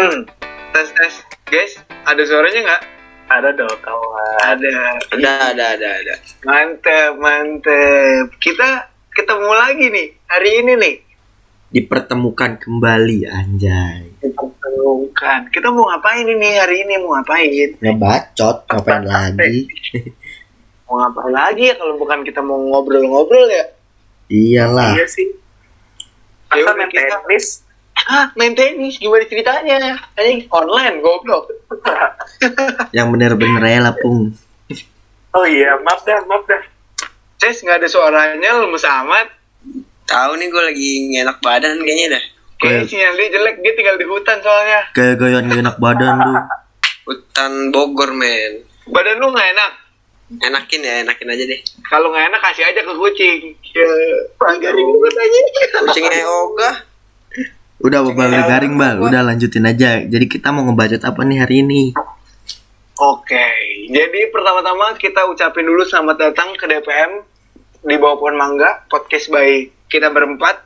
Hmm. Tes tes, guys. Ada suaranya nggak? Ada dong kawan. Ada. Ada, ada, ada, ada. Mantep, mantep. Kita ketemu lagi nih hari ini nih. Dipertemukan kembali anjay. Bukan. Kita mau ngapain ini hari ini? Mau ngapain? Ngebacot ngapain lagi? Mau ngapain lagi ya kalau bukan kita mau ngobrol-ngobrol ya? Iyalah. Iya sih. Ya Masa main kita- tenis? Ah, main tenis gimana ceritanya? Anjing online goblok. Yang bener-bener ya lah pung. Oh iya, maaf dah, maaf dah. Ces nggak ada suaranya lemes amat. Tahu nih gue lagi ngenak badan kayaknya dah. Kayaknya sinyal dia jelek, dia tinggal di hutan soalnya. Kayak goyang gak enak badan lu. Hutan Bogor, men. Badan lu nggak enak. Enakin ya, enakin aja deh. Kalau nggak enak kasih aja ke kucing. Ya, aja. Kucingnya ogah. Udah bal udah garing bal, udah lanjutin aja. Jadi kita mau ngebacot apa nih hari ini? Oke, jadi pertama-tama kita ucapin dulu selamat datang ke DPM di bawah pohon mangga podcast by kita berempat.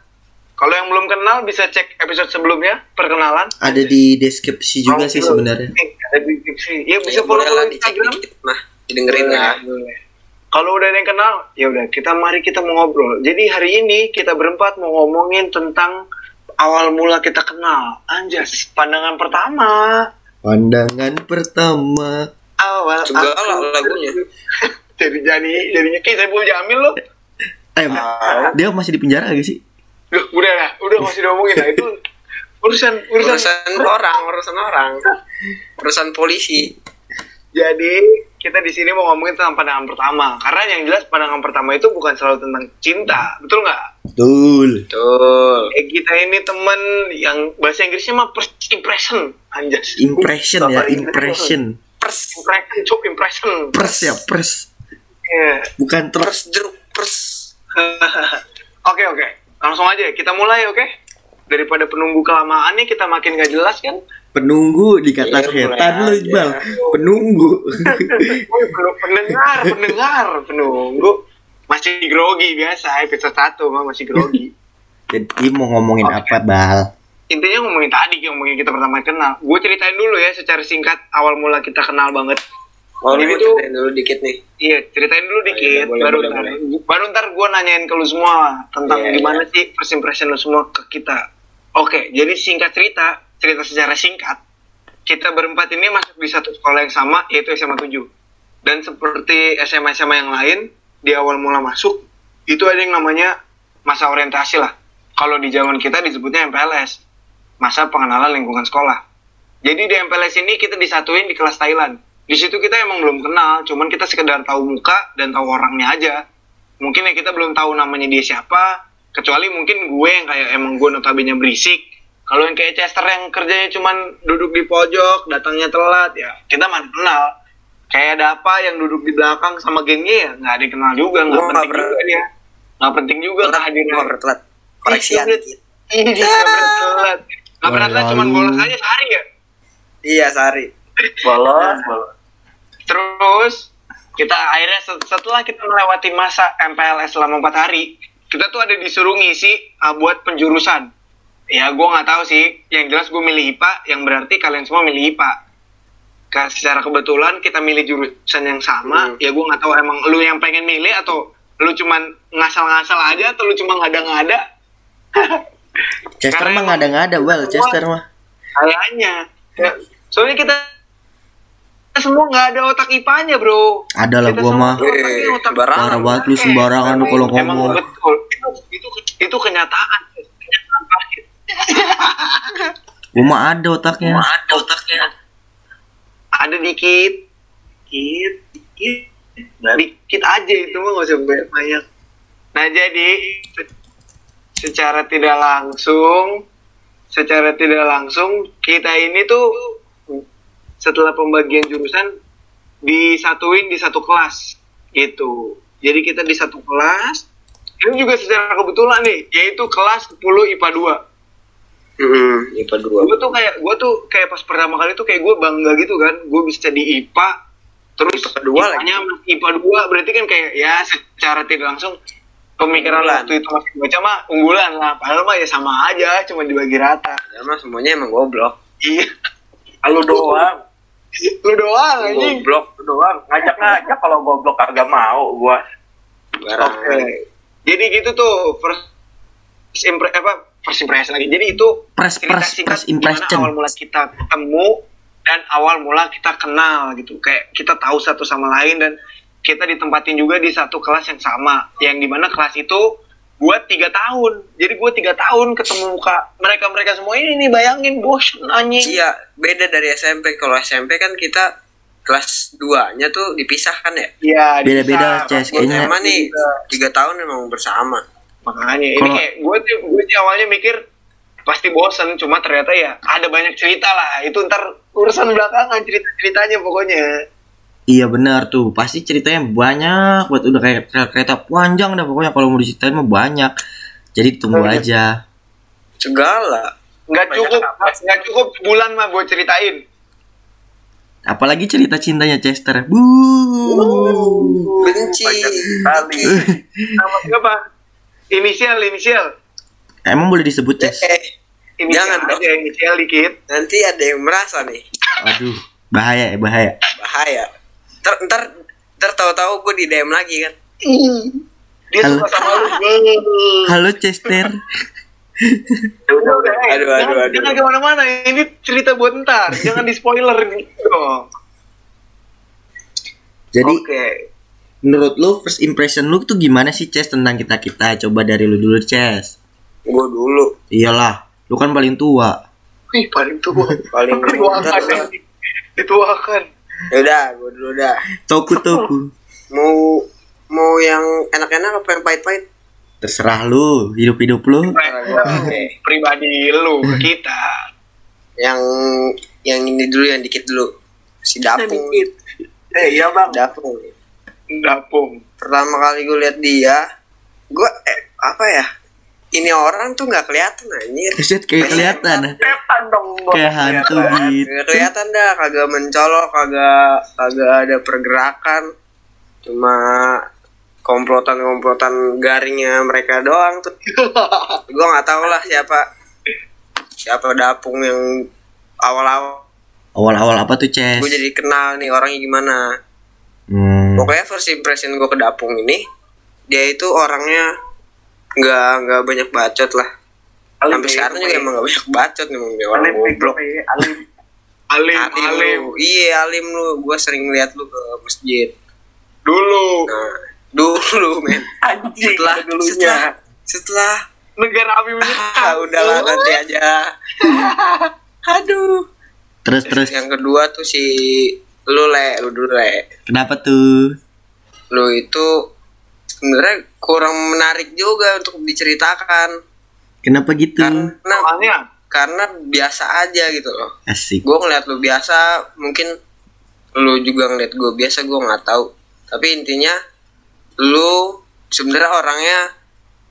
Kalau yang belum kenal bisa cek episode sebelumnya perkenalan. Ada di deskripsi juga sih sebenarnya. Eh, Ada di deskripsi. Ya bisa Ya, follow dicek Instagram. dikit mah. Didengerin lah. Kalau udah ada yang kenal, ya udah kita mari kita mau ngobrol. Jadi hari ini kita berempat mau ngomongin tentang awal mula kita kenal. Anjas, pandangan pertama. Pandangan pertama. Awal aku- lah lagunya. jadi jadi jadinya kayak Saiful Jamil loh. Eh, dia masih di penjara gak sih? Duh, udah lah, udah masih diomongin lah itu urusan urusan. Urusan orang, urusan orang. Urusan polisi. Jadi kita di sini mau ngomongin tentang pandangan pertama. Karena yang jelas pandangan pertama itu bukan selalu tentang cinta, betul nggak? Betul. Betul. Eh kita ini temen yang bahasa Inggrisnya mah first impression, anjas. Impression ya, Apa impression. Pers, Impression, cuk impression. Pers ya, pers. Iya. Bukan terus. pers jeruk, pers. Oke oke, langsung aja kita mulai oke. Daripada penunggu kelamaan nih kita makin gak jelas kan? Penunggu dikata Iya, setan lu Iqbal. Penunggu. Pendengar, pendengar, penunggu masih grogi biasa episode 1 mah masih grogi. Jadi mau ngomongin apa, Bal? Intinya ngomongin tadi ngomongin kita pertama kenal. Gue ceritain dulu ya secara singkat awal mula kita kenal banget. Oh, Ini tuh- ceritain dulu dikit nih. Iya, ceritain dulu Oh, iya, dikit, boleh, baru boleh, ntar, boleh. baru ntar gue nanyain ke lu semua tentang Iya, gimana sih first impression lu semua ke kita. Oke, jadi singkat cerita, cerita secara singkat, kita berempat ini masuk di satu sekolah yang sama, yaitu SMA 7. Dan seperti SMA-SMA yang lain, di awal mula masuk, itu ada yang namanya masa orientasi lah. Kalau di zaman kita disebutnya MPLS, masa pengenalan lingkungan sekolah. Jadi di MPLS ini kita disatuin di kelas Thailand. Di situ kita emang belum kenal, cuman kita sekedar tahu muka dan tahu orangnya aja. Mungkin ya kita belum tahu namanya dia siapa, kecuali mungkin gue yang kayak emang gue notabene berisik. Kalau yang kayak Chester yang kerjanya cuman duduk di pojok, datangnya telat, ya kita mana kenal. Kayak ada apa yang duduk di belakang sama gengnya ya nggak ada yang kenal juga, nggak nggak penting juga dia. Nggak penting juga Nggak kehadiran. bertelat. Koreksian Iya. Iya, nggak pernah telat. Nggak Lalu. bolos aja sehari ya. Iya, Sari. Bolos, bolos. Terus kita akhirnya set- setelah kita melewati masa MPLS selama empat hari, kita tuh ada disuruh ngisi uh, buat penjurusan. Ya gue nggak tahu sih. Yang jelas gue milih IPA, yang berarti kalian semua milih IPA. Secara kebetulan kita milih jurusan yang sama. Hmm. Ya gue nggak tahu emang lu yang pengen milih atau lu cuman ngasal-ngasal aja atau lu cuma ngada-ngada. Chester mah emang- ngada-ngada, Bal. Chester mah. Kayaknya. Ya, soalnya kita semua nggak ada otak IPA-nya bro. Ada lah gua semua mah. Eh, otak sembarangan. Banget lu sembarangan lu kalau Emang ngomong. betul. Itu, itu, itu kenyataan. Gua mah ada otaknya. Ada otaknya. Ada dikit. Dikit. Dikit. Dikit aja itu mah nggak usah banyak banyak. Nah jadi se- secara tidak langsung, secara tidak langsung kita ini tuh setelah pembagian jurusan disatuin di satu kelas gitu. Jadi kita di satu kelas. Ini juga secara kebetulan nih, yaitu kelas 10 IPA 2. Hmm, IPA 2. gue tuh kayak gue tuh kayak pas pertama kali tuh kayak gue bangga gitu kan gue bisa di IPA terus IPA dua lagi. IPA 2 berarti kan kayak ya secara tidak langsung pemikiran Unggulan. waktu itu masih baca mah unggulan lah padahal mah ya sama aja cuma dibagi rata Ya mah semuanya emang goblok. Iya, Lu doang. lu doang anjing. Goblok Lu doang. Ngajak-ngajak kalau goblok kagak mau gua. Oke. Jadi gitu tuh first impre apa first impression lagi. Jadi itu Press cerita press singkat press gimana impression. awal mula kita ketemu dan awal mula kita kenal gitu. Kayak kita tahu satu sama lain dan kita ditempatin juga di satu kelas yang sama. Yang di mana kelas itu buat tiga tahun. Jadi gue tiga tahun ketemu muka mereka mereka semua ini nih bayangin bos anjing. Iya, beda dari SMP. Kalau SMP kan kita kelas 2-nya tuh dipisahkan ya. Iya. Beda-beda, bisa. Ces, Kalau Kayaknya- SMA nih tiga tahun memang bersama. Makanya ini kayak gue sih gue sih awalnya mikir pasti bosen cuma ternyata ya ada banyak cerita lah itu ntar urusan belakangan cerita ceritanya pokoknya Iya benar tuh, pasti ceritanya banyak buat udah kayak kereta panjang dah pokoknya kalau mau diceritain mah banyak. Jadi tunggu aja. Segala. nggak cukup nggak cukup sebulan mah gue ceritain Apalagi cerita cintanya Chester. Bu. Benci. Banyak sekali. nama siapa inisial inisial Emang boleh disebut Ces? Eh, inisial Jangan dong. inisial dikit nanti ada yang merasa nih Aduh, bahaya ya bahaya. bahaya. Ntar ntar ntar tahu-tahu gue di DM lagi kan. dia Halo. suka sama lu Halo Chester. Udah, udah. Aduh, jangan, aduh, aduh. jangan ke mana-mana ini cerita buat ntar jangan di spoiler gitu dong Jadi oke menurut lu first impression lu tuh gimana sih Ces tentang kita kita? Coba dari lu dulu Ces. Gue dulu Iyalah, lu kan paling tua. Wih, paling tua paling dituakan anjing. dituakan Ya udah, gue dulu dah. Toku toku. Mau mau yang enak-enak apa yang pahit-pahit? Terserah lu, hidup hidup lu. Oke. pribadi lu ke kita Yang yang ini dulu yang dikit dulu. Si Dapung. Eh iya bang. Dapung. Dapung Pertama kali gue lihat dia, gue eh, apa ya? Ini orang tuh nggak kelihatan anjir. Keset kayak kelihatan. Setan dong. Kayak hantu gitu. Kelihatan dah, kagak mencolok, kagak kagak ada pergerakan. Cuma komplotan-komplotan garingnya mereka doang tuh. gue nggak tahu lah siapa siapa dapung yang awal-awal Awal-awal apa tuh Ces? gue jadi kenal nih orangnya gimana. Hmm. Pokoknya first impression gue ke dapung ini dia itu orangnya nggak nggak banyak bacot lah. Alim, Sampai sekarang juga eh. emang gak banyak bacot nih emang dia orang Alim, goblok. eh, alim. alim Alim, alim lu. Iya alim lu. Gue sering lihat lu ke masjid. dulu Nah, dulu men. Anjing Setelah dulunya. setelah setelah negara api ah, udahlah nanti aja. Aduh. Terus terus Yang kedua tuh si lu le, lu dulu le. kenapa tuh? Lu itu sebenarnya kurang menarik juga untuk diceritakan Kenapa gitu? karena soalnya karena biasa aja gitu loh. Asik. gue ngeliat lu biasa mungkin lu juga ngeliat gue biasa gue nggak tahu tapi intinya lu sebenarnya orangnya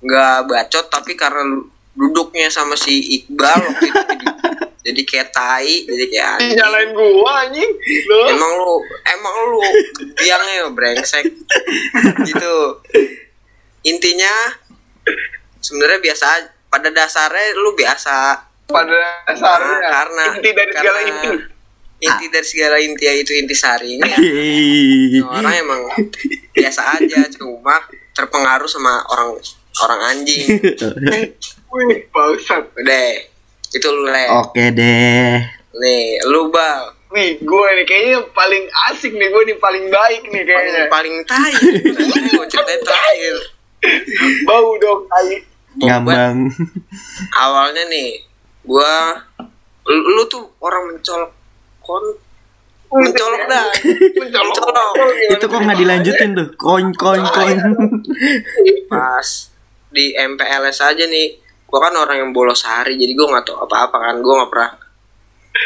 nggak bacot tapi karena lu duduknya sama si Iqbal waktu itu jadi, kayak tai jadi kayak anjing. nyalain gua anjing. Lu emang lu emang lu biangnya brengsek. Gitu. Intinya sebenarnya biasa aja. pada dasarnya lu biasa. Pada dasarnya. Nah, karena inti dari segala karena inti. Inti dari segala inti itu inti sarinya Yeay. orang emang biasa aja cuma terpengaruh sama orang orang anjing. Wih bangsat. Udah itu lu le Oke deh. nih lu bal nih gue nih kayaknya paling asik nih gue nih paling baik nih paling kayaknya paling tai gue ceritain terakhir bau dong tai Ngambang. awalnya nih gua lu, lu tuh orang mencolok kon mencolok dah mencolok Mencolok. Itu kok nggak dilanjutin tuh? Koin koin koin. pas di MPLS aja nih gua kan orang yang bolos sehari jadi gua nggak tahu apa-apa kan. Gua nggak pernah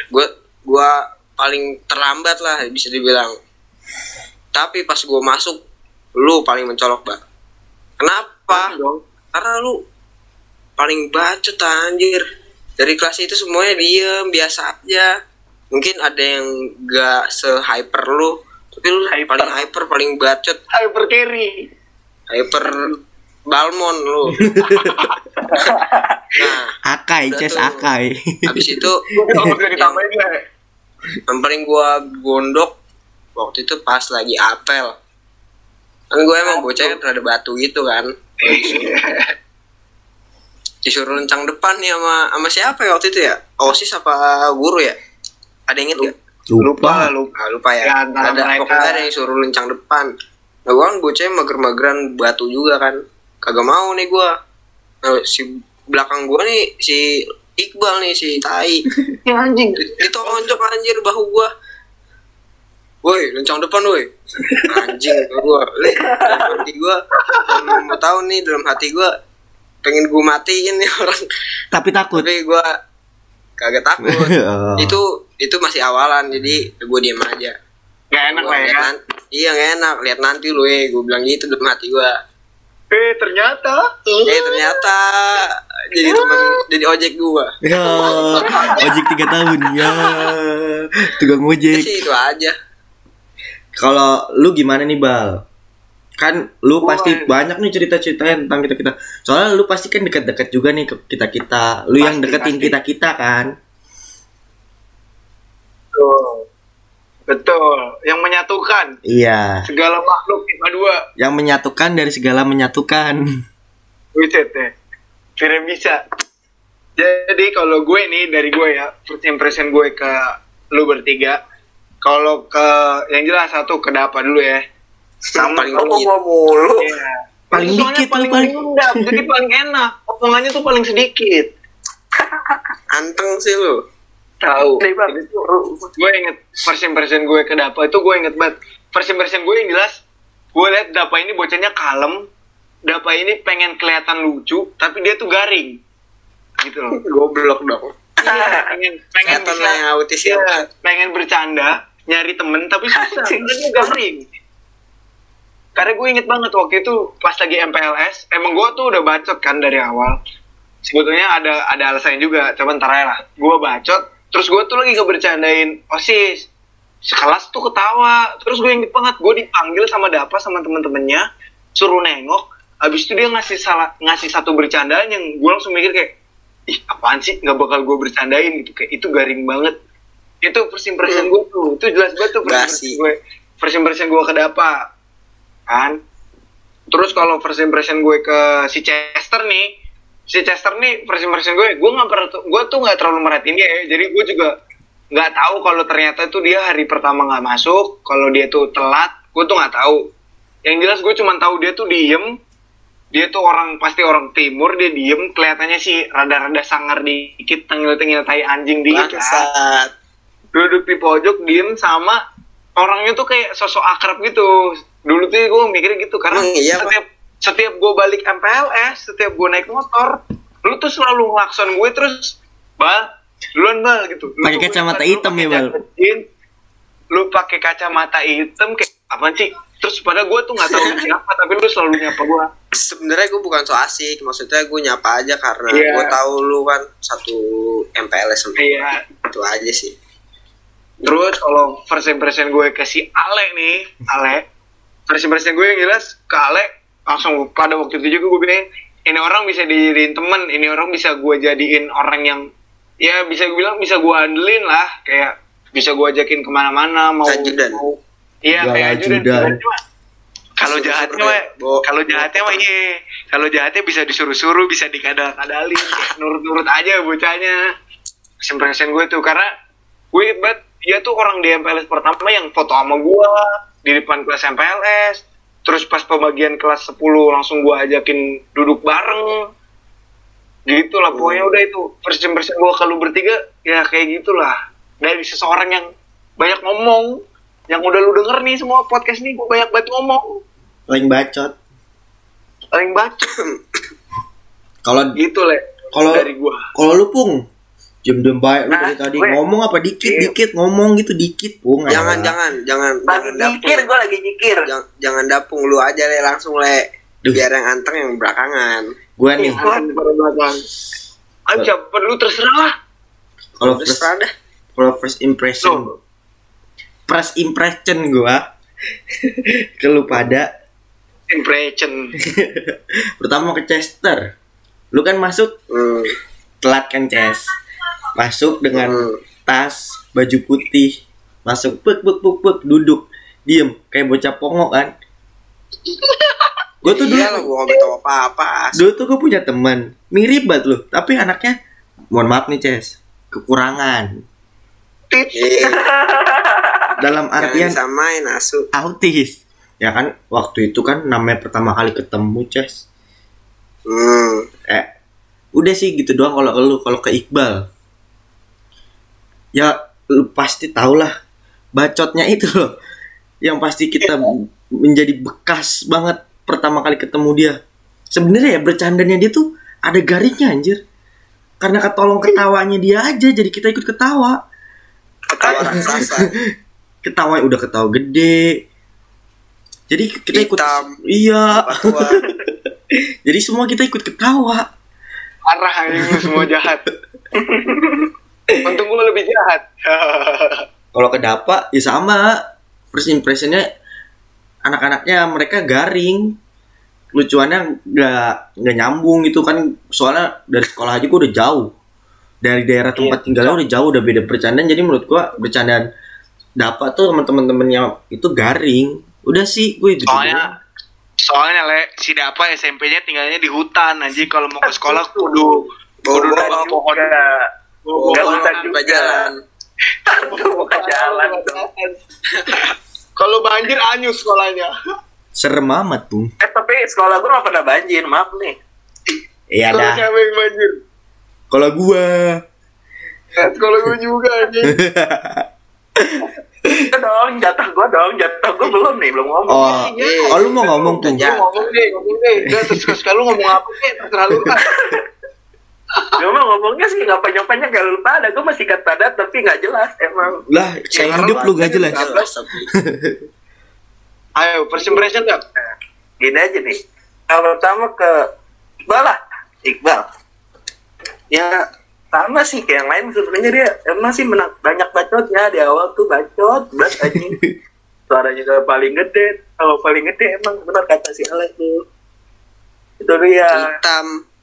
gua gua paling terlambat lah bisa dibilang. Tapi pas gua masuk lu paling mencolok bang kenapa? Dong? Karena lu paling bacot anjir. Dari kelas itu semuanya diem biasa aja. Mungkin ada yang gak se hyper lu tapi lu Hyper. paling hyper paling bacot. Hyper carry. Hyper Balmon lu. nah, Akai, Ces. Akai. habis itu yang paling gua gondok waktu itu pas lagi apel. Kan gue emang bocahnya rada batu gitu kan. Disuruh lencang depan nih sama sama siapa ya waktu itu ya? OSIS apa guru ya? Ada yang inget gak? Lupa, lupa. Ah, lupa ya. Ya, antara ada mereka. pokoknya ada yang suruh lencang depan. Nah, gua kan bocahnya mager-mageran batu juga kan. Kagak mau nih gua. Nah, si belakang gua nih si Iqbal nih si Tai. Ya anjing. Ditonjok anjir bahu gua. Woi, lencang depan woi. Anjing gua. Le, dalam hati gua kalau mau tahu nih dalam hati gua pengen gua matiin nih orang. Tapi takut. Tapi gua kagak takut. Oh. itu itu masih awalan jadi gue diem aja Gak enak Gua lah ya. liat nan- iya gak enak lihat nanti lu eh gue bilang gitu dalam hati gue Eh ternyata. eh ternyata jadi teman jadi ojek gue Ya, ojek tiga tahun ya, tukang ya ojek. sih itu aja Kalau lu gimana nih bal? Kan lu Gua- pasti banyak nih cerita-cerita tentang kita kita. Soalnya lu pasti kan dekat-dekat juga nih ke kita kita. Lu yang Pasti, deketin pasti. kita kita kan. Betul. Yang menyatukan Iya. segala makhluk kita dua. Yang menyatukan dari segala menyatukan. Buset ya. Kira bisa. Jadi kalau gue nih dari gue ya, first impression gue ke lu bertiga. Kalau ke yang jelas satu ke Dapa dulu ya. Sama paling dikit mau mulu. Iya. Paling soalnya dikit, paling paling- rendah, jadi paling enak. Omongannya tuh paling sedikit. anteng sih lu Tahu. Gue inget first impression gue ke Dapa itu gue inget banget. First impression gue yang jelas, gue liat Dapa ini bocahnya kalem. Dapa ini pengen kelihatan lucu, tapi dia tuh garing. Gitu loh. goblok dong Iya, pengen pengen bisa yang autis ya. iya, pengen bercanda nyari temen tapi susah karena dia garing karena gue inget banget waktu itu pas lagi MPLS emang gue tuh udah bacot kan dari awal sebetulnya ada ada alasannya juga coba ntar aja lah gue bacot terus gue tuh lagi ngebercandain osis sekelas tuh ketawa. Terus gue inget banget gue dipanggil sama Dapa sama temen-temennya suruh nengok. Abis itu dia ngasih salah ngasih satu bercandaan yang gue langsung mikir kayak ih apaan sih? Nggak bakal gue bercandain gitu. Kayak itu garing banget. Itu first impression gue tuh. Itu jelas banget tuh first impression gue first impression gue ke Dapa. Kan? Terus kalau first impression gue ke si Chester nih si Chester nih first impression gue gue nggak pernah gue tuh nggak terlalu merhatiin dia ya. Jadi gue juga nggak tahu kalau ternyata tuh dia hari pertama nggak masuk kalau dia tuh telat gue tuh nggak tahu. Yang jelas gue cuma tahu dia tuh diem. Dia tuh orang pasti orang timur dia diem. Kelihatannya sih rada-rada sangar dikit tengil-tengil tai anjing dikit bangsat. duduk di pojok diem sama orangnya tuh kayak sosok akrab gitu. Dulu tuh gue mikirnya gitu karena Emang iya, setiap setiap gue balik MPLS setiap gue naik motor lu tuh selalu ngelakson gue terus bal duluan bal gitu Lu Pakai kacamata lu hitam ya, Bal? jeans, lu pakai kacamata hitam kayak apa sih terus pada gue tuh nggak tahu siapa tapi lu selalu nyapa gue sebenarnya gue bukan so asik maksudnya gue nyapa aja karena Iya. gue tahu lu kan satu MPLS sama gua. Iya. itu aja sih Terus kalau first impression gue ke si Ale nih, Ale, first impression gue yang jelas ke Ale langsung pada waktu itu juga gue bilang ini orang bisa dijadiin temen, ini orang bisa gue jadiin orang yang ya bisa gue bilang bisa gue andelin lah, kayak bisa gue ajakin ke mana-mana mau Ajudan. mau iya kayak ajudan. ajudan. Cuma Kalau jahatnya mah, kalau jahatnya mah iya, kalau jahatnya bisa disuruh-suruh, bisa dikadal-kadalin, kayak nurut-nurut aja bocahnya. Impression gue tuh karena gue banget dia tuh orang di MPLS pertama yang foto sama gue di depan kelas MPLS terus pas pembagian kelas 10 langsung gue ajakin duduk bareng. Gitu lah pokoknya udah itu. First impression gue kalau bertiga ya kayak gitulah. Dari seseorang yang banyak ngomong yang udah lu denger nih semua podcast nih gue banyak banget ngomong. Paling bacot. paling baca Kalau gitu le. Kalau- dari gue kalau lu pung jam jam baik lu Nah, dari tadi. gue- ngomong apa? Dikit Iya. dikit. Ngomong gitu dikit. Pung jangan ayolah. jangan jangan. Lagi jangan nyikir, dapung gue lagi nyikir. jangan, jangan dapung lu aja le. Langsung le. Duh. biar yang anteng yang belakangan. Gua nih. Pada belakang aja perlu terserah lah. Kalau first ada kalau first impression. First impression gua. Ke lu pada. Impression. Pertama ke Chester. Lu kan masuk. Hmm. telat kan Ces. Masuk dengan tas, baju putih. Masuk pek pek pek pek duduk. Diem kayak bocah pongok kan. Gue tuh dulu Iya lah, gua nggak tahu apa-apa. Dulu tuh gue punya teman mirip banget loh, tapi anaknya mohon maaf nih Ces, kekurangan Iya, dalam artian jangan samain asu. autis. Ya kan waktu itu kan namanya pertama kali ketemu Ces. Hmm. Eh udah sih gitu doang kalau lu, kalau ke Iqbal. Ya lu pasti tau lah bacotnya itu loh. Yang pasti kita menjadi bekas banget pertama kali ketemu dia. Sebenarnya ya bercandanya dia tuh ada garingnya anjir. Karena ketolong ketawanya dia aja jadi kita ikut ketawa. Ketawa raksasa. Ketawa udah ketawa gede. Jadi kita ikut Hitam. Iya. Jadi semua kita ikut ketawa. parah lu semua jahat untung gue lebih jahat Kalau ke Dapa ya sama. First impressionnya anak-anaknya mereka garing. Lucuannya nggak nggak nyambung gitu kan. Soalnya dari sekolah aja gue udah jauh. Dari daerah tempat tinggalnya udah jauh, udah beda bercandaan. Jadi menurut gua bercandaan Dapa tuh sama temen-temennya itu garing. Udah sih gue gitu. soalnya soalnya le si Dapa SMP-nya tinggalnya di hutan anjing kalau mau ke sekolah kudu kudu pohon Enggak. pohon usah juga. jalan. Bukan jalan dong. kalau banjir anyus sekolahnya Serem amat, Bung. Eh tapi sekolah gue gak pernah banjir, maaf nih. Iya kalau dah. siapa yang banjir Kalau gua Nah, sekolah gue juga Itu dong, jatah gue dong, jatah gue belum nih, belum ngomong. Oh, Iya. oh lu mau ngomong tuh. Ya. Lu ngomong deh ngomong deh udah terus suka lu ngomong apa deh terserah lu Gue mah ngomongnya sih gak panjang-panjang kayak lu pada, gue masih kata padat tapi gak jelas emang. Lah, saya hidup lu gak jelas. Ayo first impression dah Nah, gini aja nih. Yang pertama ke Iqbal lah, Iqbal. Ya sama sih kayak yang lain sebenarnya dia emang sih menang, banyak bacotnya di awal tuh bacot, belas anjing. Suaranya juga paling gede, kalau paling gede emang benar kata si Alex tuh. Itu dia. Hitam.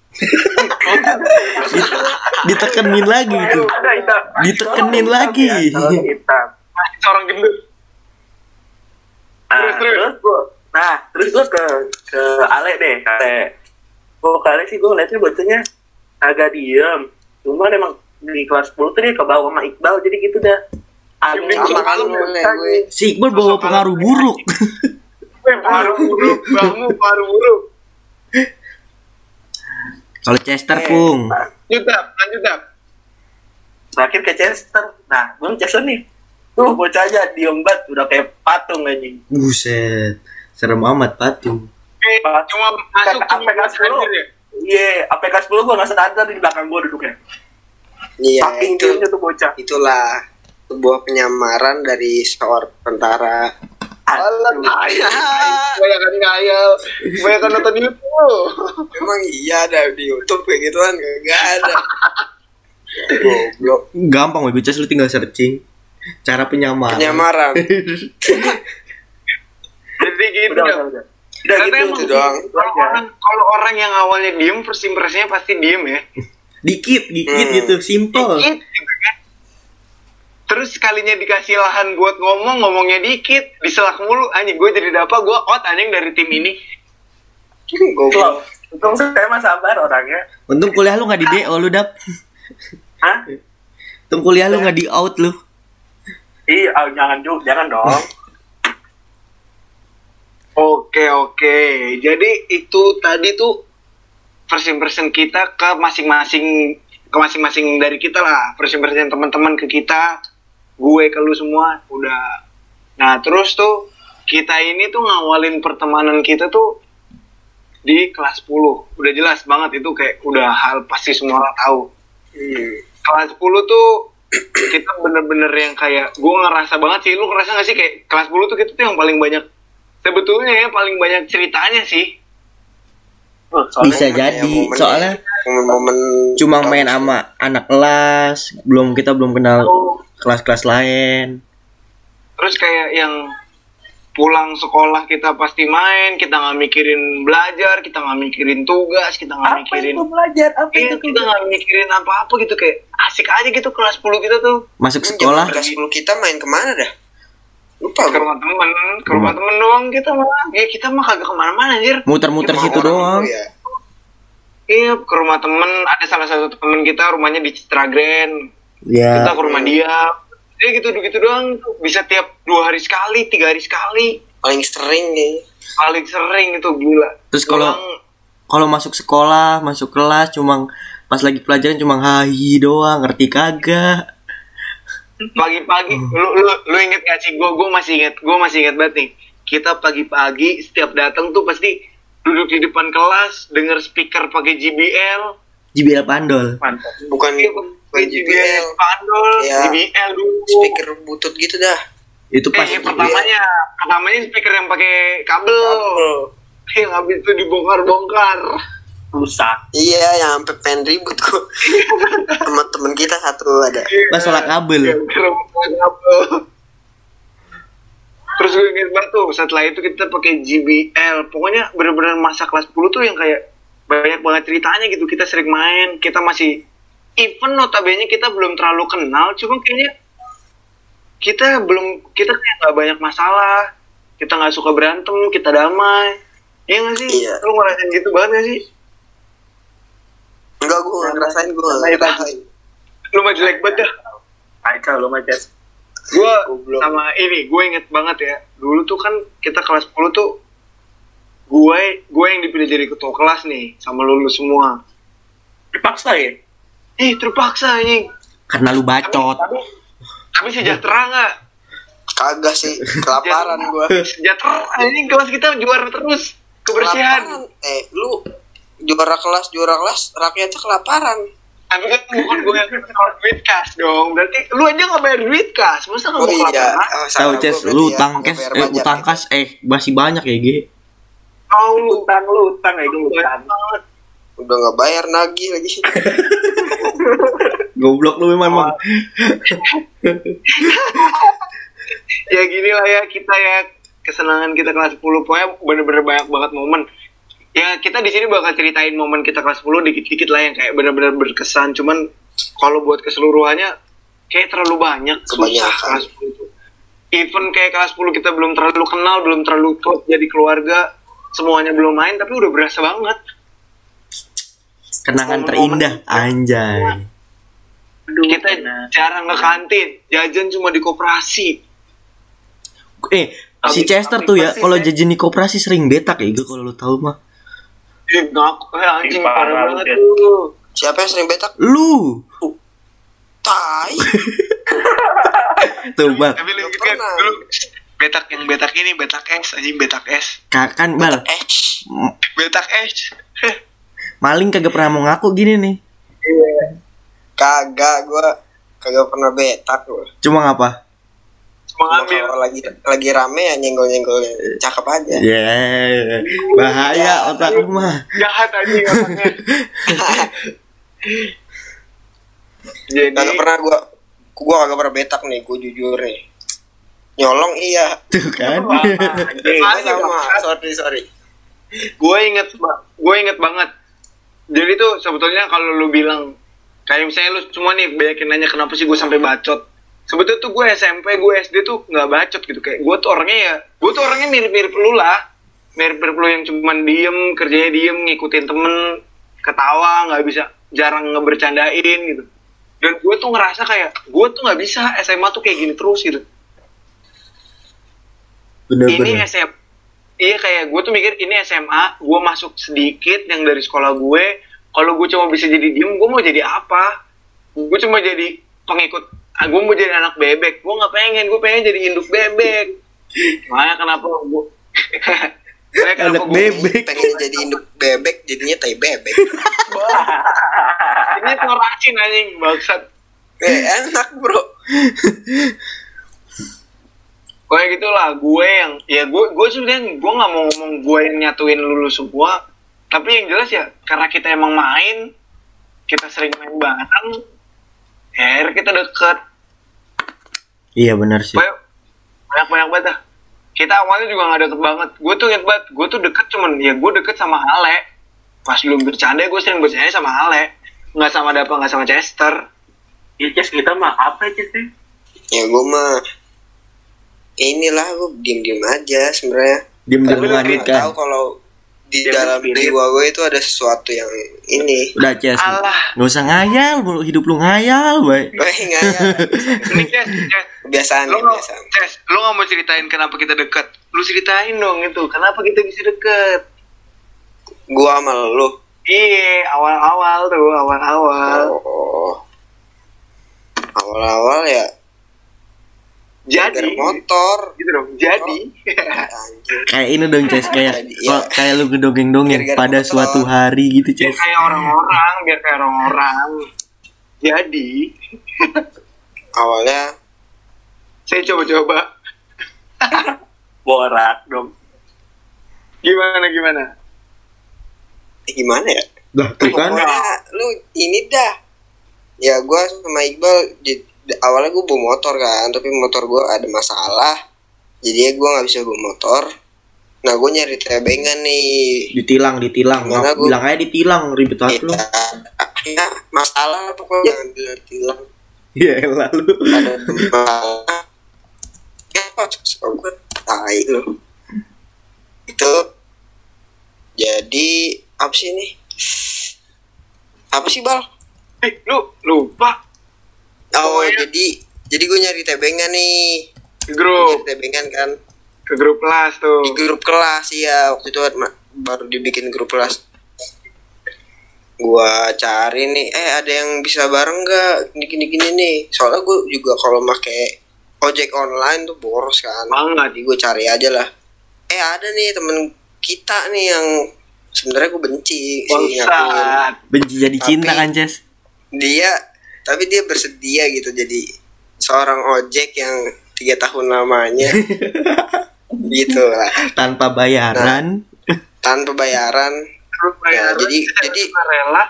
Ditekenin lagi itu. Ditekenin lagi. masih seorang gendut Nah, Terus, gua, nah terus gua ke ke Ale deh, ke Ale. Gua ke Ale sih gua liatnya bacanya agak diem. Cuma emang di kelas 10 tuh dia ke bawah sama Iqbal jadi gitu dah. Kan gue. Si Iqbal bawa pengaruh buruk. Weh, paru buruk kamu paru buruk Kalau Chester, Pung. lanjut dah lanjut dah Terakhir ke Chester. Nah, belum Chester nih. Tuh bocah aja diem banget udah kayak patung anjing. Buset. Serem amat patung. Eh, Pas- cuma masuk cuma kelas sepuluh. anjir ya Iya, APK 10 gua gak sadar di belakang gua duduknya. Iya, Saking itu tuh bocah. itulah sebuah penyamaran dari seorang tentara. Alah, ngayal. Kebanyakan ngayal. Kebanyakan nonton YouTube. Memang iya ada di YouTube kayak gituan gak ada. Goblok. Gampang, gue Ces lu tinggal searching. Cara penyamaran. Penyamaran. Jadi gitu Udah, dah. udah, udah. Udah Karena gitu. emang itu doang. Kalau aja. orang, kalau orang yang awalnya diem, first impressionnya pasti diem ya. Dikit, dikit Hmm. gitu, simple. Dikit gitu kan. Terus sekalinya dikasih lahan buat ngomong, ngomongnya dikit, diselak mulu. Anjing, gue jadi dapat, gue out anjing dari tim ini. Goblok. Untung saya mah sabar orangnya. Untung kuliah lu gak di DO lu, Dap. Hah? Untung kuliah lu gak di out lu. Iya, ah, jangan juga, jangan dong. Oke, oke. Jadi itu tadi tuh first impression kita ke masing-masing ke masing-masing dari kita lah. First impression teman-teman ke kita, gue ke lu semua udah. Nah, terus tuh kita ini tuh ngawalin pertemanan kita tuh di kelas 10. Udah jelas banget itu kayak udah hal pasti semua orang tahu. Hmm. Kelas 10 tuh kita bener-bener yang kayak gue ngerasa banget sih lu ngerasa gak sih kayak kelas 10 tuh kita tuh yang paling banyak sebetulnya ya paling banyak ceritanya sih Oh, soalnya Bisa jadi, momen- soalnya momen-momen cuma main sama anak kelas, belum kita belum kenal kelas-kelas lain. terus kayak yang pulang sekolah kita pasti main kita nggak mikirin belajar kita nggak mikirin tugas kita nggak Apa mikirin itu belajar? Apa Iya, itu kita nggak mikirin apa-apa gitu kayak asik aja gitu kelas 10 kita tuh Masuk sekolah kelas 10 kita main ke mana dah? Lupa ke rumah temen ke rumah temen doang kita mah ya kita mah kagak ke mana-mana anjir muter-muter Cuma situ orang doang. ya. iya ke rumah temen ada salah satu temen kita rumahnya di Citra Grand kita Ya. ke rumah dia ya gitu gitu doang tuh bisa tiap dua hari sekali tiga hari sekali Paling sering nih. paling sering itu gila Terus kalau kalau masuk sekolah, masuk kelas cuma pas lagi pelajaran cuma hahi doang, ngerti kagak. pagi-pagi lu, lu lu inget gak sih gue gue masih inget gue masih inget banget nih kita pagi-pagi setiap datang tuh pasti duduk di depan kelas denger speaker pakai JBL JBL Pandol. Mantap. Bukan Iya, JBL. Pandol Iya. JBL dulu Speaker butut gitu dah. Itu pas eh, pertamanya pertamanya speaker yang pakai kabel yang habis itu dibongkar-bongkar Rusak. Iya, yang sampai pengen ribut. Sama temen kita satu ada. pas salah kabel. Kerempet kabel. Terus gue inget banget tuh setelah itu kita pakai JBL. Pokoknya bener-bener masa kelas 10 tuh yang kayak banyak banget ceritanya gitu. Kita sering main, kita masih even notabene kita belum terlalu kenal, cuma kayaknya kita belum kita kayak nggak banyak masalah. Kita nggak suka berantem, kita damai. Iya gak sih? Iya. Lu ngerasain gitu banget gak sih? Enggak, gua nggak ngerasain, Iya, ngerasain. Lu mah jelek banget dah. Kacau lu macet. gue sama ini gue inget banget ya dulu tuh kan kita kelas 10 tuh gue gue yang dipilih jadi ketua kelas nih sama lulu semua Dipaksa ya? Ih terpaksa anjing Karena lu bacot. tapi, tapi sejahtera nggak Kagak sih, kelaparan gua. sejahtera anjing kelas kita juara terus kebersihan Kelaparan. Eh, lu juara kelas, juara kelas, rakyatnya kelaparan. tapi kan bukan gue yang keluar duit kas dong berarti lu aja nggak bayar duit kas masa nggak Oh mau iya. kelaparan Oh, Tahu Ces, gua lu ya, utang bayar eh utang gitu. kas eh masih banyak ya, Ge. tahu lu Utang lu, utang ya, itu banyak utang. Udah nggak bayar nagih lagi. Goblok lu memang. ya gini lah ya kita ya kesenangan kita kelas 10 pokoknya bener-bener banyak banget momen ya kita di sini bakal ceritain momen kita kelas 10 dikit-dikit lah yang kayak bener-bener berkesan cuman kalau buat keseluruhannya kayak terlalu banyak susah Kebanyakan. kelas 10 itu even kayak kelas 10 kita belum terlalu kenal belum terlalu klop jadi keluarga semuanya belum main tapi udah berasa banget Kenangan terindah anjay. Aduh, kita enak. jarang ke kantin jajan cuma di koperasi Eh, si Chester tuh ya kalau jajan di koperasi sering betak ya, gue kalau lu tahu mah. Ngaku eh, anjing Ih, parah banget tuh Siapa yang sering betak? Lu. Tai. Tuh, Bal. dulu betak yang betak ini betak es anjing betak es Ka- Kan, Bal. Eh, betak es Maling kagak pernah mau ngaku gini nih. kagak gua kagak pernah betak gua. Cuma ngapa? cuma ngambil lagi lagi rame ya nyenggol-nyenggol cakep aja. Ya, bahaya otak lu mah. jahat anjing orangnya jadi Kagak pernah gua gua kagak pernah betak nih, gua jujur nih. Nyolong iya. Tuh kan. Sama, sorry sorry. gue inget gue inget banget jadi tuh sebetulnya kalau lu bilang kayak misalnya lu semua nih banyakin nanya kenapa sih gue sampai bacot? Sebetulnya tuh gue SMP gue SD tuh nggak bacot gitu. Kayak gue tuh orangnya ya gue tuh orangnya mirip-mirip lu lah. Mirip-mirip lu yang cuman diem kerjanya diem ngikutin temen ketawa nggak bisa jarang ngebercandain gitu. Dan gue tuh ngerasa kayak gue tuh nggak bisa SMA tuh kayak gini terus gitu. Ini Bener-bener. SMA iya kayak gue tuh mikir ini SMA gue masuk sedikit yang dari sekolah gue kalau gue cuma bisa jadi diem gue mau jadi apa gue cuma jadi pengikut ah, gue mau jadi anak bebek gue nggak pengen gue pengen jadi induk bebek makanya kenapa gue Anak gua- bebek. Pengen jadi induk bebek jadinya tai bebek. ini tuh racin anjing bangsat Eh, enak, Bro. kayak gitulah gue yang ya gue gue sebenarnya gue nggak mau ngomong gue yang nyatuin lulu semua. Tapi yang jelas ya karena kita emang main kita sering main bareng ya akhirnya kita deket. Iya benar sih. banyak banyak banyak banget dah. Kita awalnya juga nggak deket banget. Gue tuh inget banget gue tuh deket cuman ya gue deket sama Ale. Pas belum bercanda gue sering bercanda sama Ale. Nggak sama Dapa nggak sama Chester. Ya, Ces, kita mah apa sih? ya gue mah inilah gue diem diem aja sebenarnya Diem diem lu melanjutkan. tahu kalau di Dia dalam jiwa gue itu ada sesuatu yang ini Udah Ces. Allah. Nggak usah ngayal, bro. hidup lu ngayal, baik. Ya. ini Ces Ces kebiasaan lo ya, nggak kebiasaan Ces lo nggak mau ceritain kenapa kita deket lu ceritain dong itu kenapa kita bisa deket gue sama lu iya awal-awal tuh awal-awal oh awal-awal ya jadi motor gitu dong jadi Kayak ini dong, Ces. Kayak Jadi, ya. kayak lu ngedongeng-dongeng Gara-gara pada motor. suatu hari gitu, biar Ces. kayak orang-orang biar kayak orang-orang jadi awalnya saya coba-coba Borak dong. gimana gimana eh, gimana ya Lah, tuh kan. lu ini dah ya gue sama Iqbal di- awalnya gue bawa motor kan tapi motor gue ada masalah. Jadi gue nggak bisa bawa motor. Nah gue nyari tebengan nih. Ditilang, ditilang. Gimana, Ngap- gua? Bilang aja ditilang, ribet banget lu. ya, ya masalah pokoknya. Jangan bilang tilang Ya elah lu. ada masalah ya gue tai lu? Itu. Jadi apa sih ini? Apa sih bal? Eh lu lupa Oh, Pokoknya- jadi jadi gue nyari tebengan nih. ke Nyari grup tebengan kan ke grup kelas tuh di grup kelas ya waktu itu ma- baru dibikin grup kelas. Gua cari nih, eh ada yang bisa bareng nggak? Gini gini gini nih. Soalnya gue juga kalau make ojek online tuh boros kan. banget Jadi gue cari aja lah. Eh ada nih temen kita nih yang sebenarnya gue benci sih ngakuin. bangsat Benci jadi cinta kan, Ces? dia tapi dia bersedia gitu jadi seorang ojek yang tiga tahun lamanya. Gitu lah. Tanpa bayaran. tanpa bayaran. Terus bayaran, jadi- kita jadi- suka rela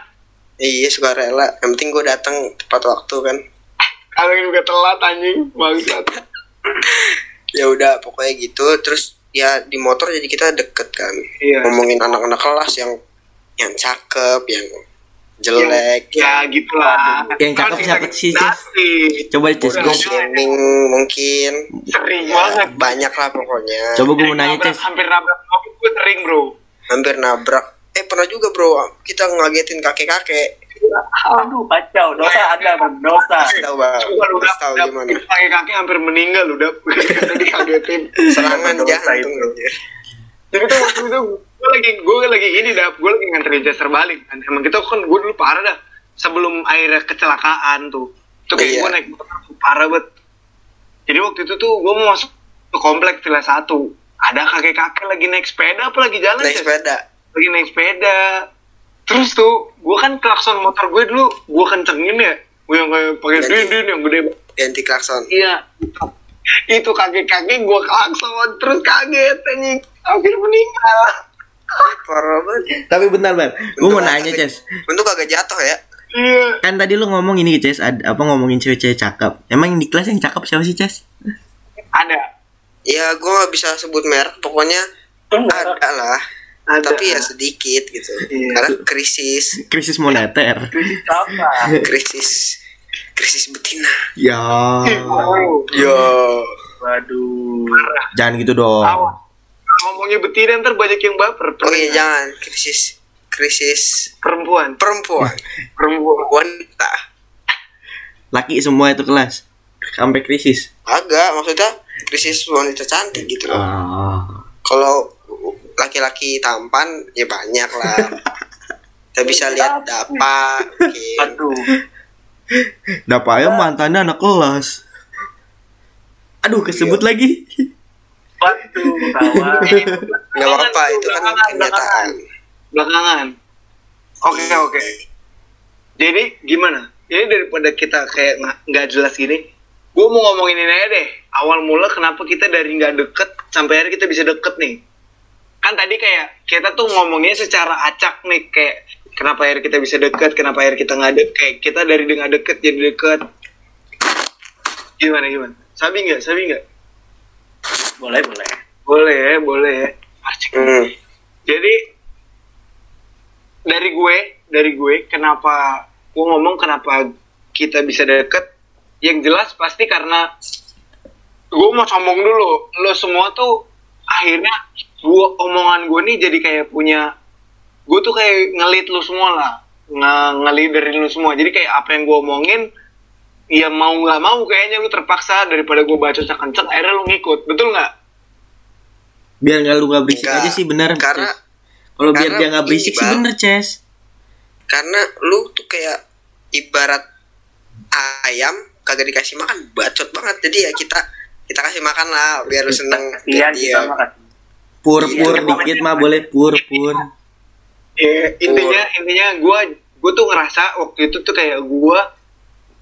iya suka rela yang penting gue datang tepat waktu kan. Kalau juga telat anjing. Bangsat. Ya udah pokoknya gitu. Terus ya di motor jadi kita deket kan. Iya. ngomongin anak-anak kelas yang yang cakep yang jelek. Ya gitulah. Yang cakep siapa sih, Cis? Coba Ces, Udah, gue shaming mungkin. Sering ya, banget. Banyak lah pokoknya. Coba gue mau nanya, nabrak- Ces. hampir nabrak. Gue sering bro. Hampir nabrak. Eh pernah juga bro. Kita ngagetin kakek-kakek. Aduh, kacau. Dosa Anda berdosa. Kasih tahu bang. Coba lu udah tahu gimana. pakai kaki hampir meninggal udah dikagetin. Serangan Dosa jantung jadi tuh waktu itu gue lagi gue lagi ini dah gue lagi nganterin Chester balik. Kan emang kita kan gue dulu parah dah sebelum akhirnya kecelakaan tuh. Tuh kayak Iya. gue naik motor parah banget. Jadi waktu itu tuh gue mau masuk ke komplek villa satu. Ada kakek kakek lagi naik sepeda apa lagi jalan naik sepeda. Lagi naik sepeda. Terus tuh gue kan klakson motor gue dulu gue kencengin ya. Gue yang kayak pakai Jadi- dindin yang gede ganti klakson. Iya. Itu kakek kakek gue klakson terus kaget anjing. Hampir meninggal parah banget Tapi bentar, Bar. Gue mau nanya, Ces. untung kagak jatuh ya iya Kan tadi lu ngomong ini, Ces. Ad, apa ngomongin cewek-cewek cakep. Emang di kelas yang cakep siapa sih, Ces? ada ya gue nggak bisa sebut merek pokoknya Enggak. ada lah ada tapi ya sedikit gitu Iya. karena krisis Krisis moneter. Sama. krisis krisis betina Ya. Oh, yo Waduh. Jangan gitu dong. awas. Ngomongnya betina ntar banyak yang baper oh iya jangan krisis krisis perempuan perempuan perempuan wanita Laki semua itu kelas. Sampai krisis. agak maksudnya krisis wanita cantik gitu loh Ah. kalau laki-laki tampan ya banyak lah kita bisa lihat dapa mungkin Aduh. Dapaya mantannya anak kelas. Aduh, kesebut lagi. Kawan. nggak apa-apa itu kan kenyataan. belakangan. Oke oke. Jadi gimana? Jadi daripada kita kayak nggak- nggak jelas gini gue mau ngomongin ini aja deh. Awal mula kenapa kita dari nggak deket sampai akhirnya kita bisa deket nih? Kan tadi kayak kita tuh ngomongnya secara acak nih kayak kenapa akhirnya kita bisa deket kenapa akhirnya kita nggak deket kayak kita dari nggak deket jadi deket. Gimana gimana? Sabi nggak? Sabi nggak Boleh, boleh. boleh boleh. Hmm. jadi dari gue dari gue kenapa gue ngomong kenapa kita bisa deket yang jelas pasti karena gue mau sombong dulu lo semua tuh akhirnya gue omongan gue nih jadi kayak punya gue tuh kayak ngelit lu semua lah nge ngeliderin lu semua jadi kayak apa yang gue omongin ya mau nggak mau kayaknya lu terpaksa daripada gue baca kenceng akhirnya lu ngikut. Betul nggak? Biar nggak lu nggak berisik Enggak. aja sih bener Karena kalau biar dia nggak berisik sih bener Ces karena lu tuh kayak ibarat ayam kagak dikasih makan bacot banget. Jadi ya kita kita kasih makan lah biar lu seneng. Iya, Iya. kita makasih. pur Iya, pur iya, dikit mah boleh pur pur Ya, intinya intinya gue gue tuh ngerasa waktu itu tuh kayak gue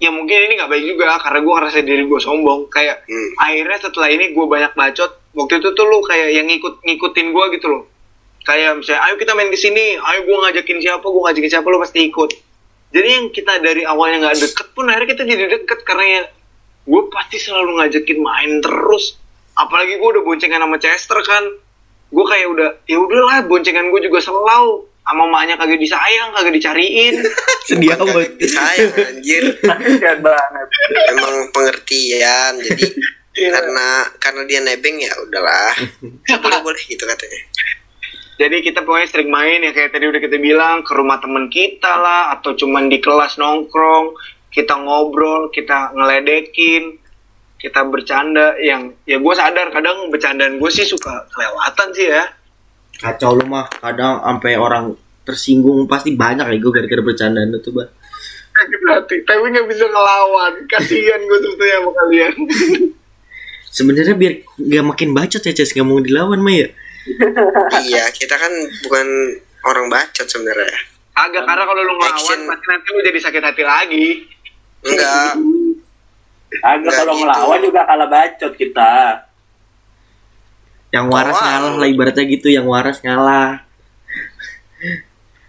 ya mungkin ini nggak baik juga karena gue ngerasa diri gue sombong. Kayak Hmm. akhirnya setelah ini gue banyak bacot. Waktu itu tuh lu kayak yang ngikut ngikutin gue gitu loh. Kayak misalnya ayo kita main ke sini ayo gue ngajakin siapa gue ngajakin siapa lu pasti ikut. Jadi yang kita dari awalnya nggak deket pun akhirnya kita jadi deket karena ya gue pasti selalu ngajakin main terus. Apalagi gue udah boncengan sama Chester kan. Gue kayak udah ya udahlah boncengan gue juga selalu sama maknya kagak disayang kagak dicariin. Sedih amat. kagak disayang anjir. Kasihan banget. emang pengertian jadi Iya. karena karena dia nebeng ya udahlah. Boleh boleh gitu katanya. Jadi kita pokoknya sering main ya kayak tadi udah kita bilang ke rumah temen kita lah atau cuman di kelas nongkrong, kita ngobrol, kita ngeledekin, kita bercanda. Yang ya gue sadar kadang bercandaan gue sih suka kelewatan sih ya. Kacau lu mah kadang sampai orang tersinggung pasti banyak ya gue gara-gara bercandaan tuh bah Sakit hati, tapi nggak bisa ngelawan. Kasihan gue sebetulnya sama kalian. sebenarnya biar nggak makin bacot ya Ces nggak mau dilawan mah ya iya kita kan bukan orang bacot sebenarnya Agak karena kalau lu ngelawan Action. pasti nanti lu jadi sakit hati lagi. enggak Agak Nggak kalau gitu. ngelawan juga kalah bacot kita. Yang waras Wah. ngalah lah ibaratnya gitu yang waras ngalah.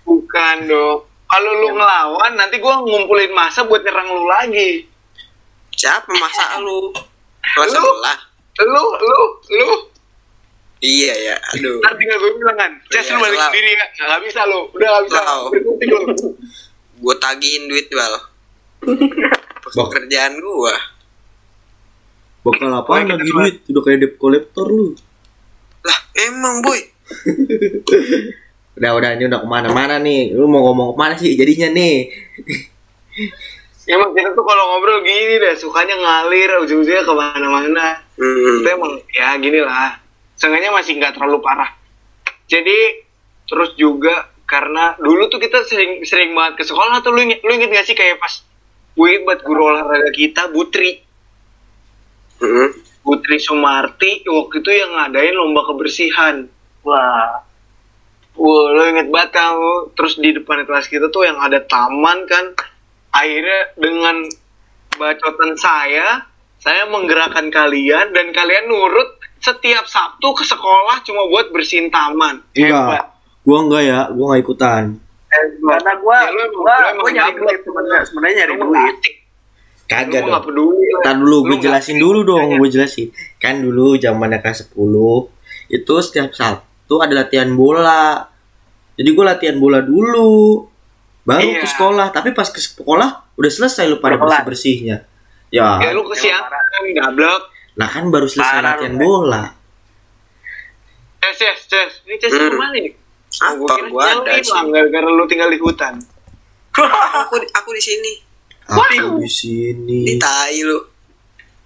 Bukan dong. Kalau lu ngelawan nanti gue ngumpulin masa buat nyerang lu lagi. siapa masa lu. Kelas Lu? sebelah. Lu, lu, lu. iya ya. Aduh. Ntar tinggal gue bilang kan, Ces Iya, lu balik sendiri ya. Nggak bisa lu, udah nggak bisa. Berkutik gue tagihin duit bal. Pekerjaan gua. Bakal apa lagi duit? Udah kayak debt collector lu lah emang boy udah udah ini udah ke mana-mana nih lu mau ngomong ke mana sih jadinya nih emang kita tuh kalau ngobrol gini deh, sukanya ngalir, ujung-ujungnya ke mana-mana. hmm. Itu emang ya gini lah. Seenggaknya masih nggak terlalu parah. Jadi terus juga karena dulu tuh kita sering sering banget ke sekolah tuh lu inget, lu inget gak sih kayak pas gue inget banget guru olahraga kita Butri Hmm. Putri Sumarti waktu itu yang ngadain lomba kebersihan. Wah, Wah, lo inget banget kan lo. Terus di depan kelas kita tuh yang ada taman kan. Akhirnya dengan bacotan saya, saya menggerakkan kalian dan kalian nurut setiap Sabtu ke sekolah cuma buat bersihin taman. enggak Hebat. gua enggak ya gua nggak ikutan Hebat. karena gua Ya, emang- gua, emang gua nyari duit sebenarnya sebenarnya nyari duit. Kagak dong peduli. Ntar dulu Lu gue jelasin dulu dong, gue jelasin. Kan dulu zamannya kelas 10 itu setiap Sabtu ada latihan bola. Jadi gue latihan bola dulu. Baru Iya. ke sekolah, tapi pas ke sekolah udah selesai lu pada bersih-bersihnya. Ya, Ya lu kesiangan, gablek. lah kan baru selesai Parah latihan lu, bola. Ces, ces, ces. Ini ces Hmm. ke mana nih? Apa? Gua ada sih. gara-gara lu tinggal di hutan. aku aku di sini Aku di sini. di tai lu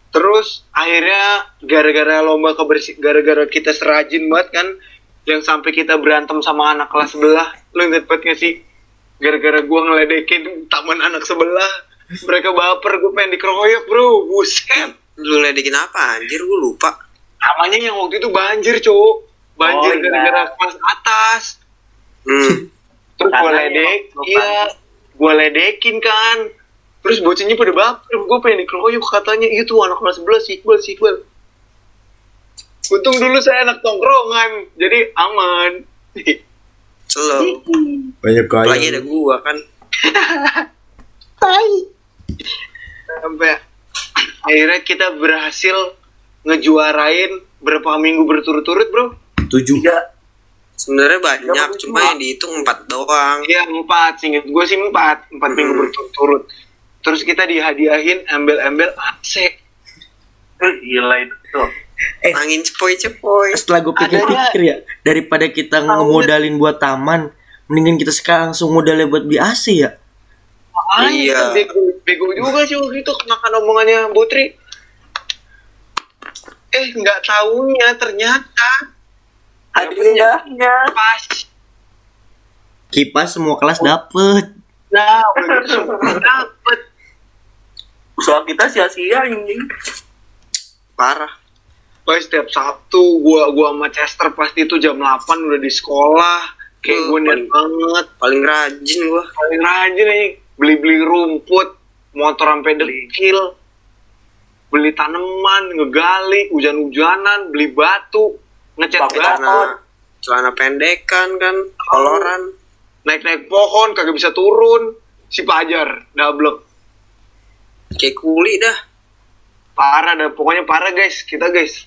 Terus akhirnya gara-gara lomba kebersih gara-gara kita serajin banget kan yang sampai kita berantem sama anak kelas sebelah. Lu inget banget gak sih? Gara-gara gua ngeledekin taman anak sebelah. Mereka baper, gue pengen dikeroyok bro, buset. lu ledekin apa anjir gua lupa Namanya yang waktu itu banjir, cowok. Banjir Oh, iya. gara-gara kelas atas. hmm. Terus gue ledek, iya, gue ledekin kan. Terus bocahnya pada baper, gue pengen dikeroyok katanya itu anak kelas 11 si Iqbal, si Iqbal. Untung dulu saya anak tongkrongan, jadi aman. slow Banyak gaya. lagi ada gua kan Sampai akhirnya kita berhasil ngejuarain berapa minggu berturut-turut bro tujuh tiga Sebenarnya banyak, cuma yang dihitung empat doang. Iya empat, singkat gue sih empat, empat minggu Hmm. berturut-turut. Terus kita dihadiahin embel-embel AC. Eh, gila itu Eh. Angin cepoi-cepoi. setelah gue pikir-pikir ya daripada kita ngemodalin buat taman mendingan kita sekarang langsung modalnya buat beli AC ya Makanya Iya. kita bego, bego juga sih waktu itu kenakan omongannya Butri. Eh nggak taunya ternyata hadiahnya pas. kipas semua kelas dapet Nah, semua dapet. Soal kita sia-sia ini Parah. Pokoknya setiap Sabtu gua gua sama Chester pasti itu jam 8 udah di sekolah. Kayak Hmm, gue niat banget. Paling rajin gua. Paling rajin nih beli-beli rumput, motor sampai dekil. Beli tanaman, ngegali, hujan-hujanan, beli batu, ngecat Celana, celana pendekan kan, koloran. naik-naik pohon kagak bisa turun. Si Pajar, double. Kayak kuli dah. Parah dah, pokoknya parah guys, kita guys.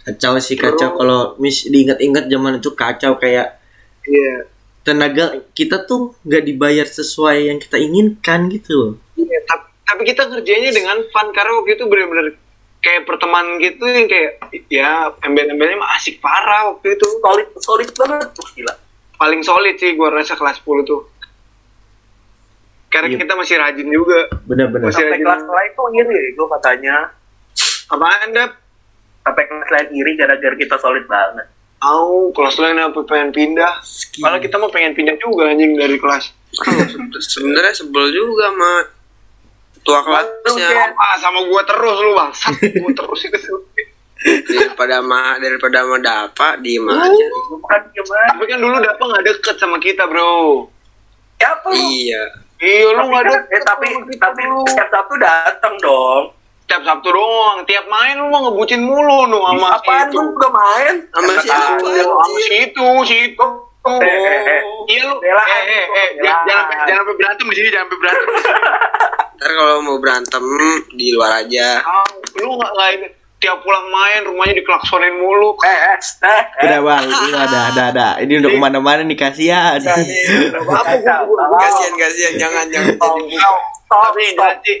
kacau sih kacau kalau mis diingat-ingat zaman itu kacau kayak Iya. tenaga kita tuh nggak dibayar sesuai yang kita inginkan gitu Iya, tapi, tapi kita ngerjainnya dengan fun karena waktu itu bener-bener kayak pertemanan gitu yang kayak ya embel-embelnya mah asik parah waktu itu solid solid banget tuh gila paling solid sih gua rasa kelas 10 tuh karena Iya. kita masih rajin juga. Bener-bener Masih sampai rajin. kelas lain tuh iri gue katanya. Apa anda sampai kelas lain iri gara-gara kita solid banget. Mau kelas lain apa pengen pindah? Ski. malah kita mau pengen pindah juga anjing dari kelas. Sebenarnya sebel juga sama tua kelasnya. apa sama gua terus lu bangsat. Gua terus itu Daripada sama daripada sama Dapa bukan gimana tapi kan dulu Dapa nggak deket sama kita bro. Siapa lu? Iya. Iya lu nggak kan- deket eh, tapi tapi setiap Sabtu datang dong tiap Sabtu doang tiap main lu mau ngebucin mulu nu sama apaan si lu itu udah main Sama siapa? aja. sama si itu si itu Eh, eh, eh. iya lu eh eh eh jangan sampai- jangan sampai berantem di sini jangan sampai berantem Ntar kalau mau berantem di luar aja. Lu nggak nggak ini tiap pulang main rumahnya diklaksonin mulu. Eh eh eh eh. udah bang ini ada ada ada ini udah ke mana-mana nih kasihan. Apa gua Kasihan kasihan. Jangan jangan. Tapi jadi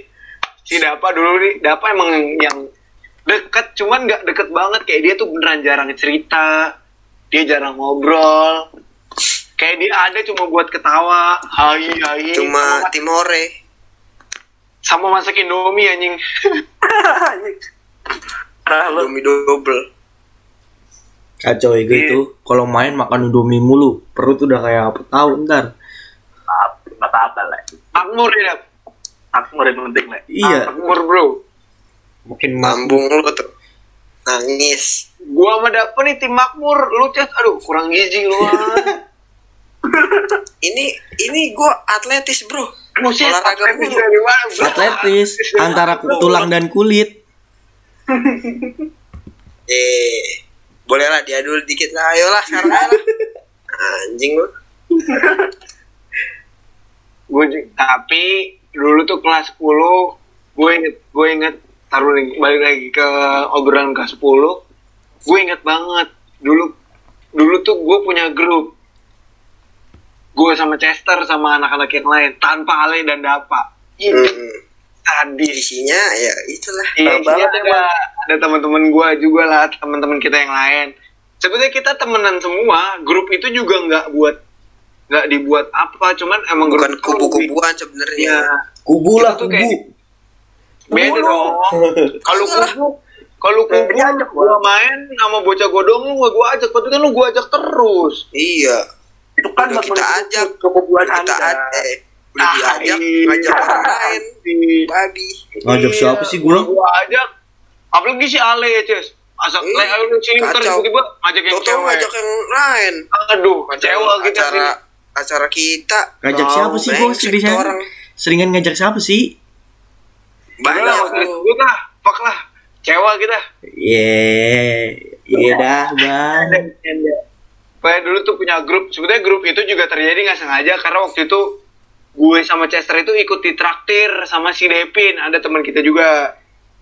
si Dapa dulu nih Dapa emang yang deket. Cuman nggak deket banget. Kayak dia tuh beneran jarang cerita. Dia jarang ngobrol. Kayak dia ada cuma buat ketawa. Hai hai. Cuma Timore. sama masak Indomie anjing Nah, lu Domi double. kacau ya gitu kalau main makan indomie mulu perut udah kayak apa tahu ntar nggak apa-apa lah makmur ya mau yang penting lah iya makmur bro makin mam Lambung lu tuh. Nangis. gua sama Dapa nih tim makmur lu cet aduh kurang gizi lu ah. Ini ini gua atletis, Bro. Buset, Olahraga atletis mulu. dari mana, bro? atletis antara tulang dan kulit Eh, boleh lah dia dulu dikit lah. Ayolah lah. Anjing lu. gue tapi dulu tuh kelas 10 gue inget gue inget taruh nih balik lagi ke obrolan kelas 10 gue inget banget dulu dulu tuh gue punya grup gue sama Chester sama anak-anak yang lain tanpa Ale dan Dapa ini Hmm. Tadi Isinya ya itulah. iya isinya ada ada teman-teman gue juga lah teman-teman kita yang lain sebenarnya kita temenan semua grup itu juga nggak buat nggak dibuat apa cuman emang Bukan kubu-kubuan sebenarnya. Iya. kubu lah kubu kayak- beda dong kalau kubu kalau kubu ajak gua main sama bocah godong lu gak gua ajak tapi kan lu gua ajak terus Iya. itu kan kita ajak. kebubuhan Kita eh, udah Ah, diajak iya. ngajak orang lain. Babi. Ngajak siapa sih gua? gua ajak apalagi si Ale ya Ces Asal Ih, le ayo lu sini ntar tiba-tiba ngajak yang cewek ngajak yang lain. aduh kecewa kita acara sih acara kita. ngajak Tahu, siapa sih tuh sana orang. seringan ngajak siapa sih Banyak gua lah fuck lah kecewa kita Ye, iya dah bang. Kayak dulu tuh punya grup, sebenarnya grup itu juga terjadi nggak sengaja karena waktu itu gue sama Chester itu ikut ditraktir sama si Devin, ada teman kita juga.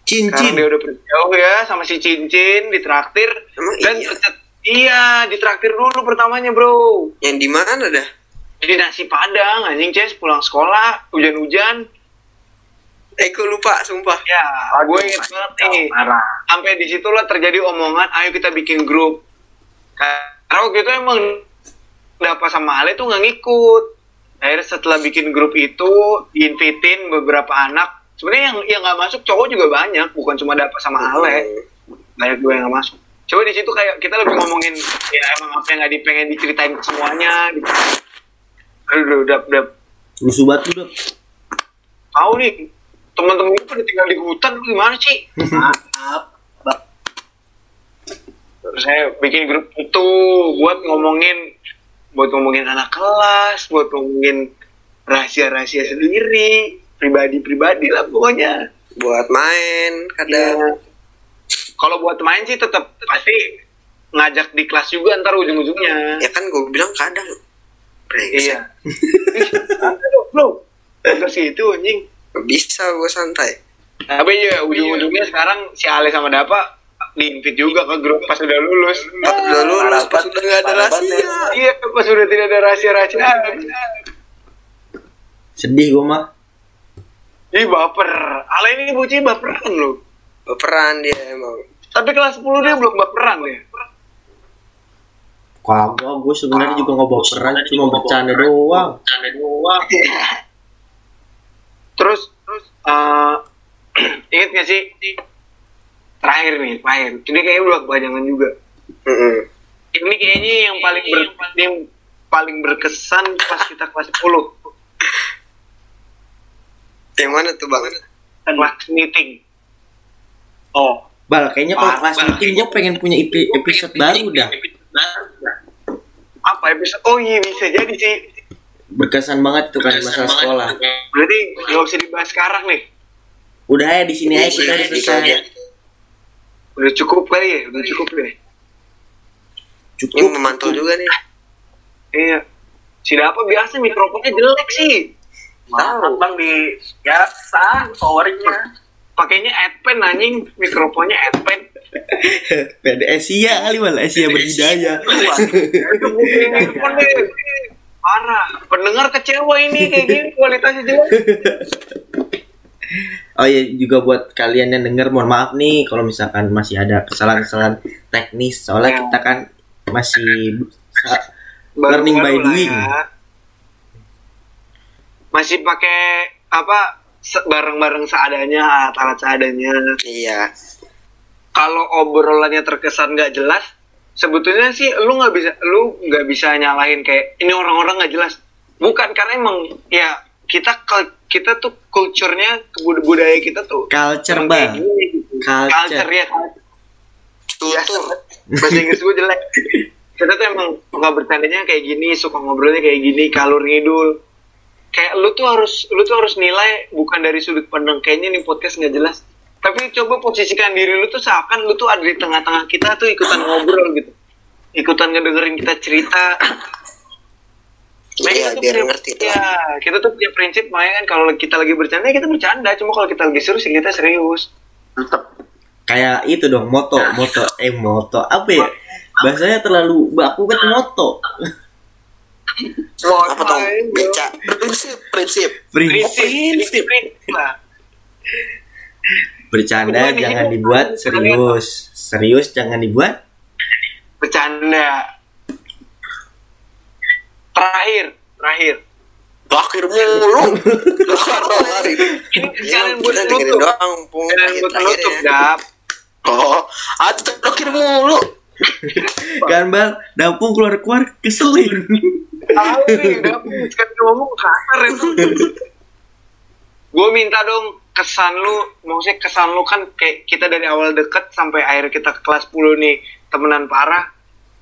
sekarang cincin dia udah jauh ya sama si cincin ditraktir. Emang dan iya? iya ditraktir dulu pertamanya bro. Yang di mana dah? jadi nasi padang anjing Ces pulang sekolah hujan-hujan. Eh, gue lupa, sumpah. ya gue inget banget nih. Marah sampai di situlah terjadi omongan ayo kita bikin grup. Karena waktu itu emang Dapa sama Ale tuh nggak ngikut akhirnya setelah bikin grup itu diinvitin beberapa anak. Sebenarnya yang yang nggak masuk cowok juga banyak. Bukan cuma Dapa sama Ale. Banyak gue yang nggak masuk. Coba di situ kayak kita lebih ngomongin ya emang apa yang nggak dipengen diceritain semuanya gitu. aduh udah udah lusuh batu dap. Tahu nih teman-teman gue pada tinggal di hutan lu gimana sih? Maaf Terus saya bikin grup itu buat ngomongin buat ngomongin anak kelas, buat ngomongin rahasia-rahasia sendiri, pribadi-pribadi lah pokoknya. Buat main, kadang. Ya. Kalau buat main sih tetap pasti ngajak di kelas juga ntar ujung-ujungnya. Ya kan gue bilang kadang. Brengsek. Iya. Bro. Terus itu anjing. Bisa gue santai. Tapi ya ujung-ujungnya sekarang si Ale sama Dapa diinvite juga ke grup pas udah lulus. Pas udah lulus, pas udah gak ada rahasia. Iya, pas udah tidak ada rahasia-rahasiaan. sedih gue mah Ih baper. Ale ini bocah baperan loh. Baperan dia emang. Tapi kelas 10 dia belum baperan ya. kagak gue sebenarnya juga nggak bawa peran cuma bercanda doang Terus terus eh inget gak sih terakhir nih terakhir. Ini kayaknya udah kepanjangan juga. Mm-mm. Ini kayaknya yang paling ber, yang paling berkesan pas kita kelas 10 Yang mana tuh bang? kelas meeting. Oh, bal kayaknya kalau kelas meeting gue pengen punya epi- episode baru dah apa episode? Oh iya bisa jadi sih. berkesan banget tuh kan masalah sekolah Berarti nggak usah dibahas sekarang nih. udah ya di sini aja kita udah Iya, selesai iya. Udah cukup kali ya, udah cukup deh. Ini cukup memantau juga nih. Iya. Si Dapa biasa mikrofonnya jelek sih. maaf bang di ya sah powernya Pakainya Adpen anjing, mikrofonnya Adpen. PD Asia kali malah Asia berbudaya. Parah. Pendengar kecewa ini kayak gini kualitasnya jelek. oh iya juga buat kalian yang denger mohon maaf nih kalau misalkan masih ada kesalahan-kesalahan teknis soalnya Ya. kita kan masih sa- Learning by lah doing. ya. Masih pakai apa barang-barang seadanya, alat-alat seadanya. Iya. Kalau obrolannya terkesan nggak jelas, sebetulnya sih lu nggak bisa lu nggak bisa nyalahin kayak ini orang-orang nggak jelas. Bukan karena emang ya kita kita tuh kulturnya bud- budaya kita tuh culture bang kayak gini gitu. Culture. culture ya. Tutur. bahasa Inggris gue jelek. Kita tuh emang nggak bercandanya kayak gini suka ngobrolnya kayak gini kalur ngidul. Kayak lu tuh harus lu tuh harus nilai bukan dari sudut pandang kayaknya nih podcast nggak jelas. Tapi coba posisikan diri lu tuh seakan lu tuh ada di tengah-tengah kita tuh ikutan ngobrol gitu. Ikutan ngedengerin kita cerita Nah, Iya, kita biar punya- ngerti ya, kita tuh punya prinsip makanya kan kalau kita lagi bercanda ya kita bercanda. Cuma kalau kita lagi serius ya kita serius. Tetap kayak itu dong moto moto. Eh moto. Apa ya? Bahasanya terlalu baku kan moto. Apa tuh? Beca. Prinsip, prinsip. prinsip. Prinsip. Bercanda jangan sini- dibuat serius. Serius jangan dibuat. Bercanda terakhir terakhir. Akhir mulu. ini kalian buat penutup. doang, kalian buat penutup ya. dap Oh, ada terakhir mulu. kan bal dampung keluar keluar keselin. Tahu nih dap sekarang ngomong kasar itu. Gue minta dong kesan lu maksudnya kesan lu kan kayak kita dari awal deket sampai akhir kita ke kelas 10 nih temenan parah.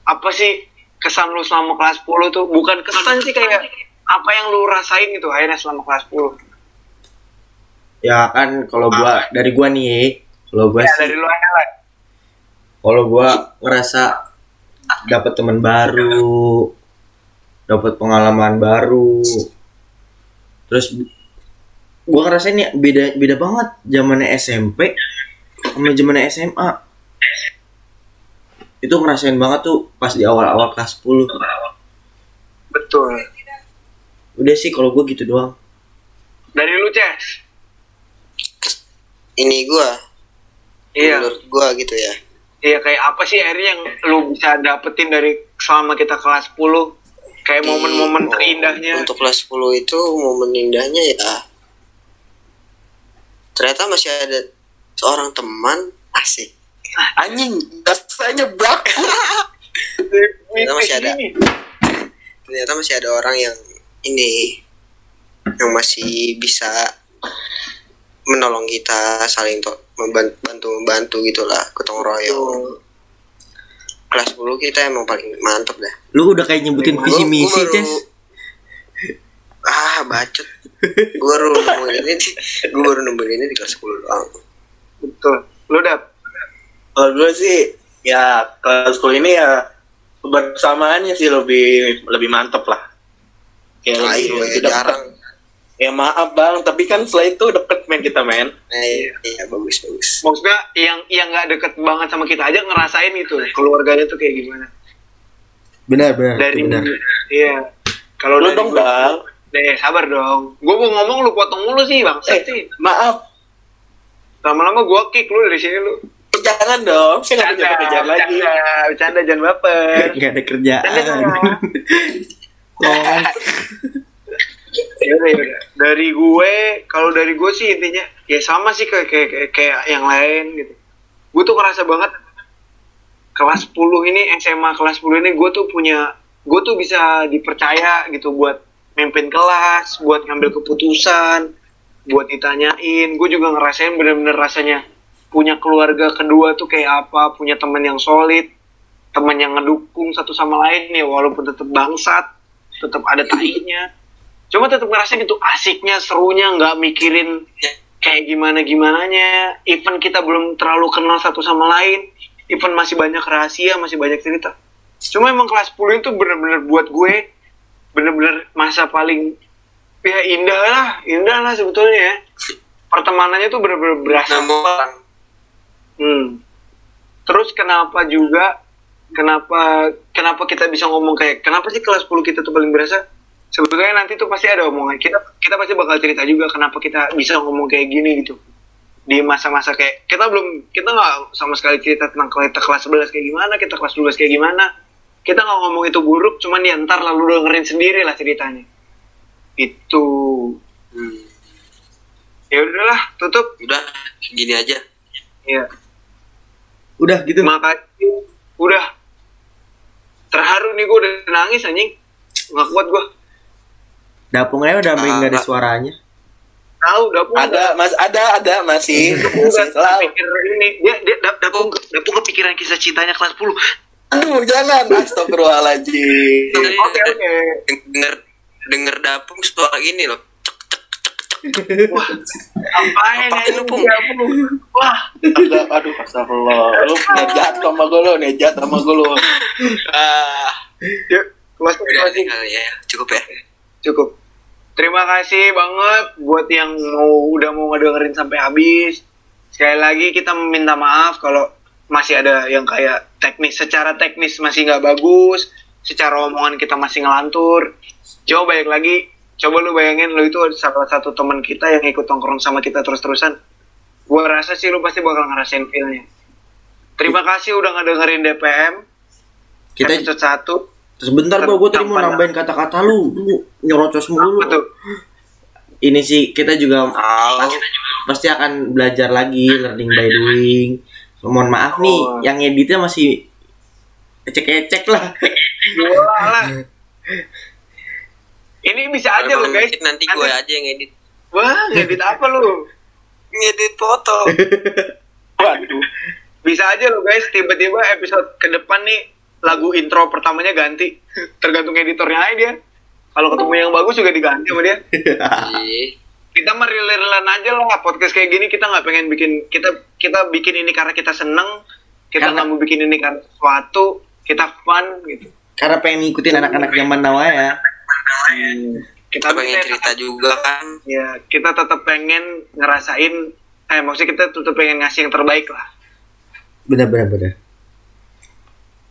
Apa sih kesan lu selama kelas 10 tuh bukan kesan sih kayak apa yang lu rasain gitu akhirnya selama kelas 10 ya kan kalau gua dari gua nih kalau gua ya sih dari lu aja lah. kalau gua ngerasa dapat teman baru dapat pengalaman baru terus gua ngerasa ini beda beda banget zamannya SMP sama zaman SMA itu ngerasain banget tuh pas di awal-awal kelas 10 betul. Udah sih kalau gue gitu doang. Dari lu Ces? Ini gua. Iya. Menurut gua gitu ya. Iya kayak apa sih akhirnya yang lu bisa dapetin dari selama kita kelas 10 kayak momen-momen oh, terindahnya. untuk kelas 10 itu momen indahnya ya. Ternyata masih ada seorang teman asik Anjing, rasanya baku. Ternyata masih ada. Ternyata masih ada orang yang ini yang masih bisa menolong kita saling to- membantu membantu gitulah gotong royong. Kelas 10 kita emang paling mantep dah. Lu udah kayak nyebutin visi misi Ces? ah bacot. Gue baru nemuin ini gue baru nemuin ini di kelas 10 doang. Betul. Lu dap Kalau gue sih ya kelas sekolah ini ya kebersamaannya sih lebih lebih mantep lah. Kayak Nah, lebih, itu lebih ya, deket. jarang. Ya maaf bang, tapi kan setelah itu deket main kita men. eh, iya bagus bagus. Maksudnya yang yang nggak deket banget sama kita aja ngerasain itu keluarganya tuh kayak gimana. Benar benar dari benar. iya. Kalau Lu dong bang. deh sabar dong. Gue mau ngomong lu potong mulu sih bang. Eh sih maaf, lama-lama gue kick lu dari sini lu jangan dong, saya nggak punya pekerjaan lagi. bercanda, bercanda jangan baper. Nggak ada kerjaan. Yaudah. dari gue kalau dari gue sih intinya ya sama sih kayak kayak kayak, yang lain gitu. Gue tuh ngerasa banget kelas 10 ini SMA kelas 10 ini gue tuh punya gue tuh bisa dipercaya gitu buat mimpin kelas buat ngambil keputusan buat ditanyain. Gue juga ngerasain bener-bener rasanya punya keluarga kedua tuh kayak apa punya teman yang solid teman yang ngedukung satu sama lain ya walaupun tetap bangsat tetap ada tainya cuma tetap ngerasain itu asiknya serunya nggak mikirin kayak gimana gimananya even kita belum terlalu kenal satu sama lain even masih banyak rahasia masih banyak cerita. Cuma emang kelas 10 itu bener-bener buat gue bener-bener masa paling ya indah lah indah lah sebetulnya ya. Pertemanannya tuh bener-bener berasa. Namun Hmm. Terus kenapa juga kenapa kenapa kita bisa ngomong kayak kenapa sih kelas 10 kita tuh paling berasa? Sebetulnya nanti tuh pasti ada omongan kita kita pasti bakal cerita juga kenapa kita bisa ngomong kayak gini gitu. Di masa-masa kayak kita belum kita nggak sama sekali cerita tentang kita kelas 11 kayak gimana, kita kelas 12 kayak gimana. Kita nggak ngomong itu buruk, cuman ya ntar lalu dengerin sendiri lah ceritanya. Itu hmm, ya udahlah tutup udah gini aja ya udah gitu. Makasih. Udah. Terharu nih gue udah nangis anjing. Nggak kuat gue dapung aja udah sampai Ah, nggak ada suaranya. Tahu dapung Ada, mas, ada, ada masih. Masih nggak selalu. ini. Dia dia dap- dapung dapung kepikiran kisah cintanya kelas 10 Aduh, jangan. Astagfirullahaladzim. oke oke. Denger denger dapung suara gini loh apain Apain ya lu, dapung wah. Aduh, aduh, astagfirullah. Lu nejat sama gue lu, nejat sama gue lu. ah. Yuk kelas nih kali ya. Cukup ya? Cukup. Terima kasih banget buat yang mau udah mau ngedengerin sampai habis. Sekali lagi kita meminta maaf kalau masih ada yang kayak teknis secara teknis masih nggak bagus secara omongan kita masih ngelantur. Coba balik lagi coba lu bayangin lu itu salah satu teman kita yang ikut tongkrong sama kita terus-terusan. Gua rasa sih lu pasti bakal ngerasain feelnya. Terima kasih udah ngedengerin DPM kita episode 1 sebentar bro gue tadi mau nambahin kata-kata lu. Lu nyerocos mulu. Tuh? Ini sih kita juga pasti akan belajar lagi learning by doing. Mohon maaf nih Oh. yang editnya masih ecek-ecek lah ini bisa aja loh guys ngedit nanti gue aja yang edit Wah, ngedit apa lu? ngedit foto Waduh. Bisa aja lo guys, tiba-tiba episode ke depan nih lagu intro pertamanya ganti. Tergantung editornya aja dia. Kalau ketemu yang bagus juga diganti sama dia. Ih, Kita real-realan aja lah podcast kayak gini kita nggak pengen bikin kita kita bikin ini karena kita seneng. Kita nggak mau bikin ini karena sesuatu. Kita fun gitu. karena pengen ngikutin anak-anak zaman now ya Kita kita pengen cerita juga kan? Ya kita tetap pengen ngerasain eh maksudnya kita tetap pengen ngasih yang terbaik lah. Bener bener bener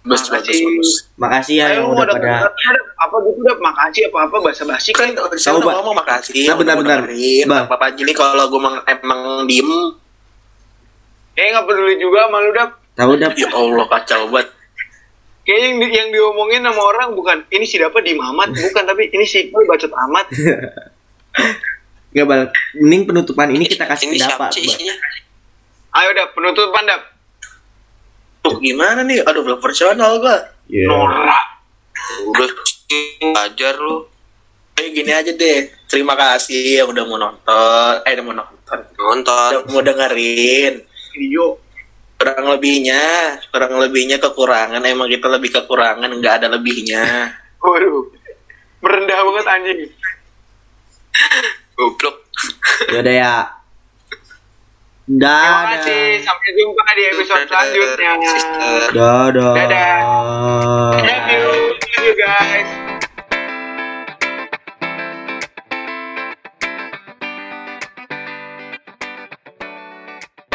bagus bagus Makasih. bagus makasih ya Ayo, yang udah ada pada apa gitu udah makasih apa apa bahasa basi kan saya Tahu, udah ngomong makasih Nah, benar-benar. dengerin. Bang. apa jadi kalau gue emang, emang diem. Eh nggak peduli juga sama lu dah tahu udah ya Allah kacau banget kayaknya yang, di- yang diomongin sama orang bukan ini si dapat di Mamat bukan tapi ini si Iqbal bacot amat nggak bal. Mending penutupan ini kita kasih ini isinya? Ayo dah penutupan dah tuh gimana nih? Aduh belum profesional gue Iya. Norak udah ajar lu. Kayak gini aja deh. Terima kasih yang udah mau nonton. Eh udah mau nonton. Nonton. Udah mau dengerin. Video kurang lebihnya kurang lebihnya kekurangan emang kita lebih kekurangan nggak ada lebihnya. Waduh merendah banget anjing. Goblok. Yaudah ya. Terima dadah. kasih sampai jumpa di episode selanjutnya. dadah. Dadah. love you love you guys